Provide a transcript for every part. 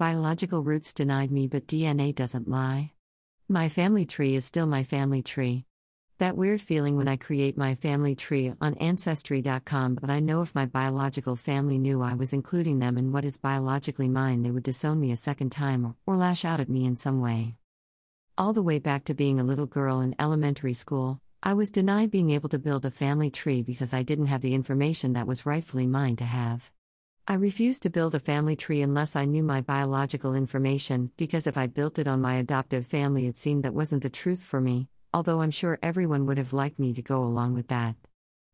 Biological roots denied me, but DNA doesn't lie. My family tree is still my family tree. That weird feeling when I create my family tree on Ancestry.com, but I know if my biological family knew I was including them in what is biologically mine, they would disown me a second time or lash out at me in some way. All the way back to being a little girl in elementary school, I was denied being able to build a family tree because I didn't have the information that was rightfully mine to have. I refused to build a family tree unless I knew my biological information, because if I built it on my adoptive family, it seemed that wasn't the truth for me, although I'm sure everyone would have liked me to go along with that.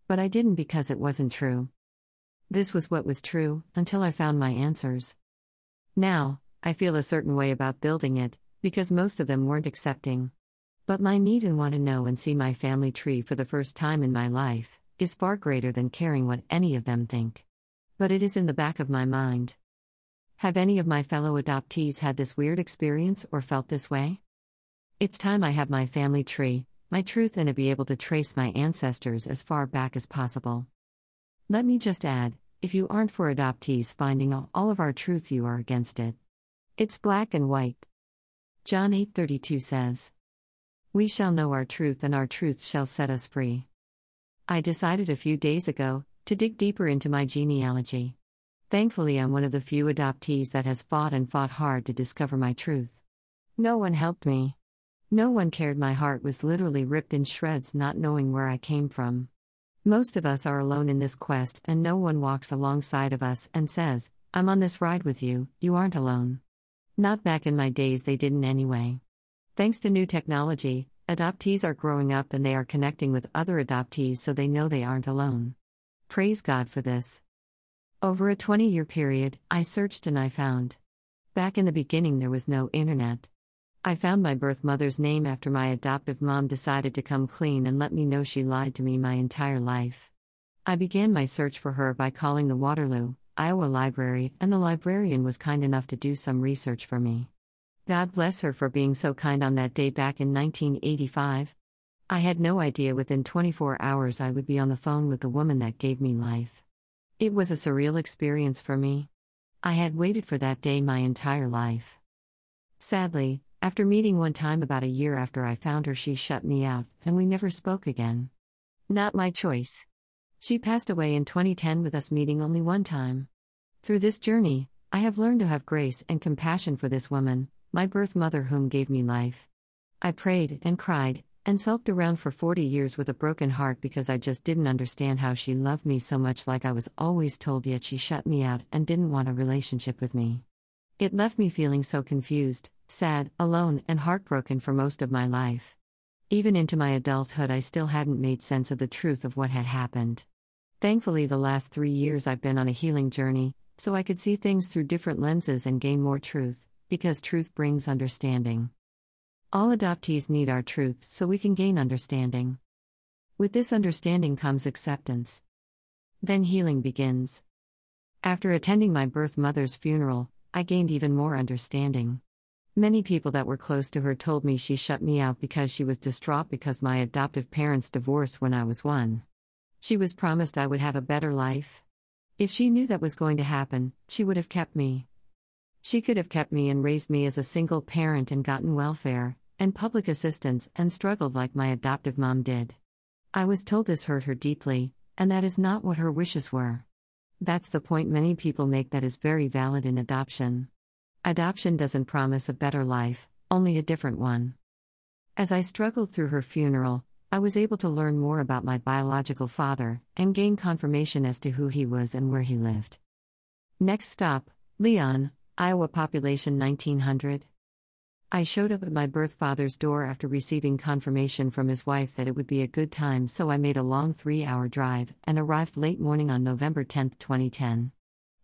But I didn't because it wasn't true. This was what was true, until I found my answers. Now, I feel a certain way about building it, because most of them weren't accepting. But my need and want to know and see my family tree for the first time in my life is far greater than caring what any of them think. But it is in the back of my mind. Have any of my fellow adoptees had this weird experience or felt this way? It's time I have my family tree, my truth, and to be able to trace my ancestors as far back as possible. Let me just add if you aren't for adoptees finding all of our truth, you are against it. It's black and white. John 8:32 says, "We shall know our truth and our truth shall set us free." I decided a few days ago to dig deeper into my genealogy. Thankfully, I'm one of the few adoptees that has fought and fought hard to discover my truth. No one helped me. No one cared. My heart was literally ripped in shreds, not knowing where I came from. Most of us are alone in this quest, and no one walks alongside of us and says, I'm on this ride with you, you aren't alone. Not back in my days, they didn't anyway. Thanks to new technology, adoptees are growing up and they are connecting with other adoptees so they know they aren't alone. Praise God for this. Over a 20 year period, I searched and I found. Back in the beginning, there was no internet. I found my birth mother's name after my adoptive mom decided to come clean and let me know she lied to me my entire life. I began my search for her by calling the Waterloo, Iowa Library, and the librarian was kind enough to do some research for me. God bless her for being so kind on that day back in 1985. I had no idea within 24 hours I would be on the phone with the woman that gave me life. It was a surreal experience for me. I had waited for that day my entire life. Sadly, after meeting one time about a year after I found her, she shut me out, and we never spoke again. Not my choice. She passed away in 2010 with us meeting only one time. Through this journey, I have learned to have grace and compassion for this woman, my birth mother, whom gave me life. I prayed and cried and sulked around for 40 years with a broken heart because I just didn't understand how she loved me so much like I was always told, yet she shut me out and didn't want a relationship with me. It left me feeling so confused, sad, alone, and heartbroken for most of my life. Even into my adulthood, I still hadn't made sense of the truth of what had happened. Thankfully, the last three years I've been on a healing journey, so I could see things through different lenses and gain more truth, because truth brings understanding. All adoptees need our truth so we can gain understanding. With this understanding comes acceptance. Then healing begins. After attending my birth mother's funeral, I gained even more understanding. Many people that were close to her told me she shut me out because she was distraught because my adoptive parents divorced when I was one. She was promised I would have a better life. If she knew that was going to happen, she would have kept me. She could have kept me and raised me as a single parent and gotten welfare, and public assistance and struggled like my adoptive mom did. I was told this hurt her deeply, and that is not what her wishes were. That's the point many people make that is very valid in adoption. Adoption doesn't promise a better life, only a different one. As I struggled through her funeral, I was able to learn more about my biological father and gain confirmation as to who he was and where he lived. Next stop Leon, Iowa population 1900. I showed up at my birth father's door after receiving confirmation from his wife that it would be a good time, so I made a long three hour drive and arrived late morning on November 10, 2010.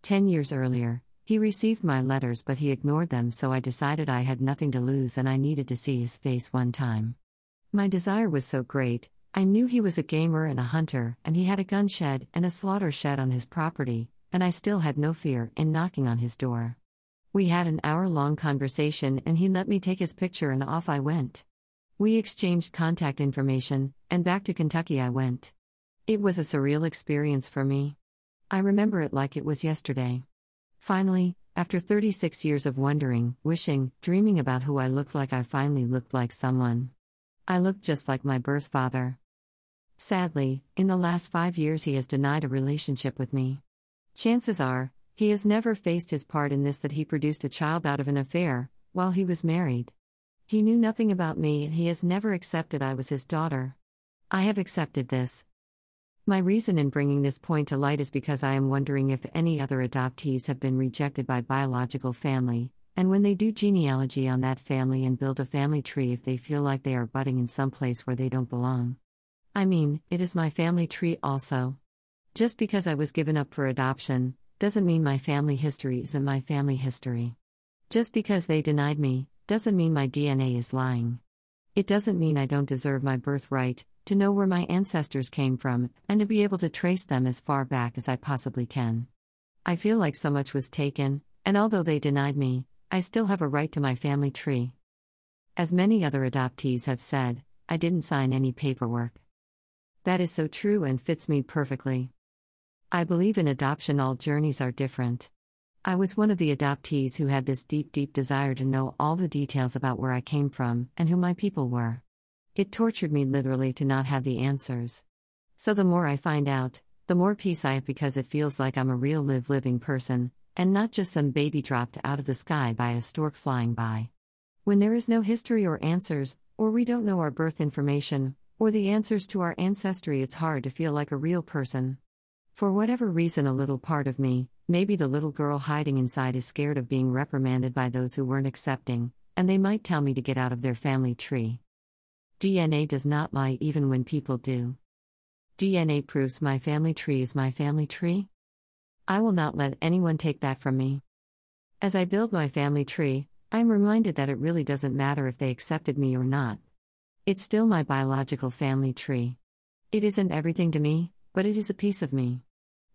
Ten years earlier, he received my letters but he ignored them, so I decided I had nothing to lose and I needed to see his face one time. My desire was so great, I knew he was a gamer and a hunter, and he had a gun shed and a slaughter shed on his property, and I still had no fear in knocking on his door. We had an hour long conversation and he let me take his picture and off I went. We exchanged contact information, and back to Kentucky I went. It was a surreal experience for me. I remember it like it was yesterday. Finally, after 36 years of wondering, wishing, dreaming about who I looked like, I finally looked like someone. I looked just like my birth father. Sadly, in the last five years, he has denied a relationship with me. Chances are, he has never faced his part in this that he produced a child out of an affair, while he was married. He knew nothing about me and he has never accepted I was his daughter. I have accepted this. My reason in bringing this point to light is because I am wondering if any other adoptees have been rejected by biological family, and when they do genealogy on that family and build a family tree if they feel like they are budding in some place where they don't belong. I mean, it is my family tree also. Just because I was given up for adoption, doesn't mean my family history isn't my family history. Just because they denied me, doesn't mean my DNA is lying. It doesn't mean I don't deserve my birthright, to know where my ancestors came from, and to be able to trace them as far back as I possibly can. I feel like so much was taken, and although they denied me, I still have a right to my family tree. As many other adoptees have said, I didn't sign any paperwork. That is so true and fits me perfectly. I believe in adoption, all journeys are different. I was one of the adoptees who had this deep, deep desire to know all the details about where I came from and who my people were. It tortured me literally to not have the answers. So the more I find out, the more peace I have because it feels like I'm a real live living person, and not just some baby dropped out of the sky by a stork flying by. When there is no history or answers, or we don't know our birth information, or the answers to our ancestry, it's hard to feel like a real person. For whatever reason, a little part of me, maybe the little girl hiding inside, is scared of being reprimanded by those who weren't accepting, and they might tell me to get out of their family tree. DNA does not lie even when people do. DNA proves my family tree is my family tree. I will not let anyone take that from me. As I build my family tree, I am reminded that it really doesn't matter if they accepted me or not. It's still my biological family tree. It isn't everything to me, but it is a piece of me.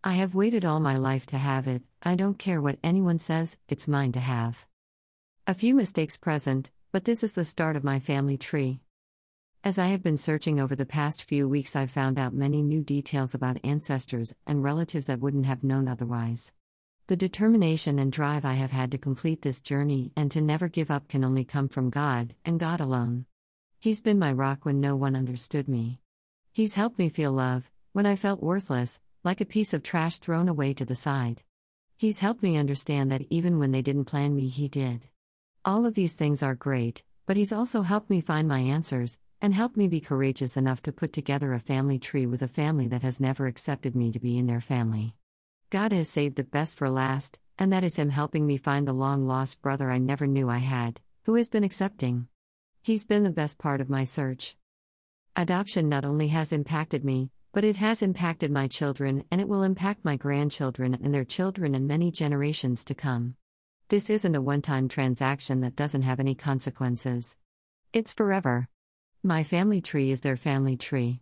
I have waited all my life to have it, I don't care what anyone says, it's mine to have. A few mistakes present, but this is the start of my family tree. As I have been searching over the past few weeks, I've found out many new details about ancestors and relatives I wouldn't have known otherwise. The determination and drive I have had to complete this journey and to never give up can only come from God, and God alone. He's been my rock when no one understood me. He's helped me feel love, when I felt worthless, like a piece of trash thrown away to the side. He's helped me understand that even when they didn't plan me, He did. All of these things are great, but He's also helped me find my answers, and helped me be courageous enough to put together a family tree with a family that has never accepted me to be in their family. God has saved the best for last, and that is Him helping me find the long lost brother I never knew I had, who has been accepting. He's been the best part of my search. Adoption not only has impacted me, but it has impacted my children and it will impact my grandchildren and their children and many generations to come. This isn't a one time transaction that doesn't have any consequences. It's forever. My family tree is their family tree.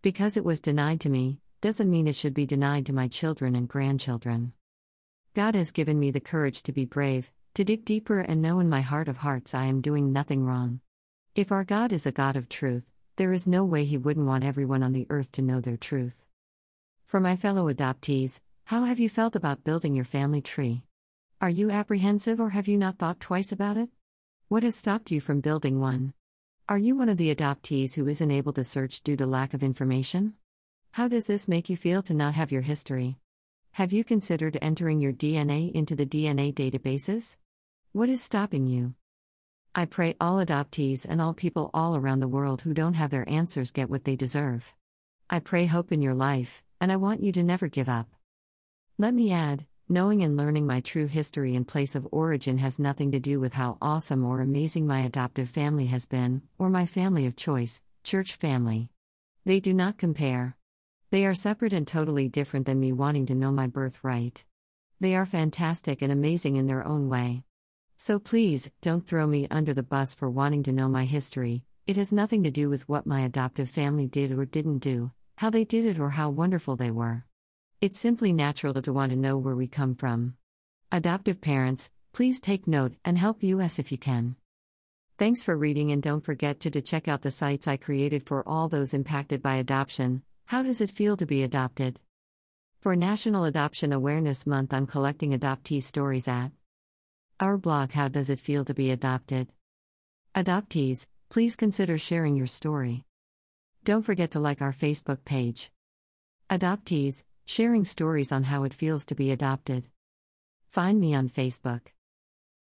Because it was denied to me, doesn't mean it should be denied to my children and grandchildren. God has given me the courage to be brave, to dig deeper and know in my heart of hearts I am doing nothing wrong. If our God is a God of truth, there is no way He wouldn't want everyone on the earth to know their truth. For my fellow adoptees, how have you felt about building your family tree? Are you apprehensive or have you not thought twice about it? What has stopped you from building one? Are you one of the adoptees who isn't able to search due to lack of information? How does this make you feel to not have your history? Have you considered entering your DNA into the DNA databases? What is stopping you? I pray all adoptees and all people all around the world who don't have their answers get what they deserve. I pray hope in your life, and I want you to never give up. Let me add Knowing and learning my true history and place of origin has nothing to do with how awesome or amazing my adoptive family has been, or my family of choice, church family. They do not compare. They are separate and totally different than me wanting to know my birthright. They are fantastic and amazing in their own way. So please, don't throw me under the bus for wanting to know my history, it has nothing to do with what my adoptive family did or didn't do, how they did it, or how wonderful they were. It's simply natural to want to know where we come from. Adoptive parents, please take note and help us if you can. Thanks for reading and don't forget to, to check out the sites I created for all those impacted by adoption. How does it feel to be adopted? For National Adoption Awareness Month, I'm collecting adoptee stories at Our blog How Does It Feel to Be Adopted? Adoptees, please consider sharing your story. Don't forget to like our Facebook page. Adoptees, sharing stories on how it feels to be adopted. Find me on Facebook.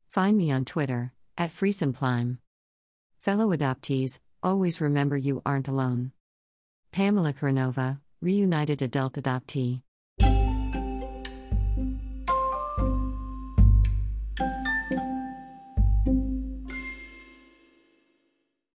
Find me on Twitter, at Friesenpleim. Fellow adoptees, always remember you aren't alone. Pamela Karanova, Reunited Adult Adoptee.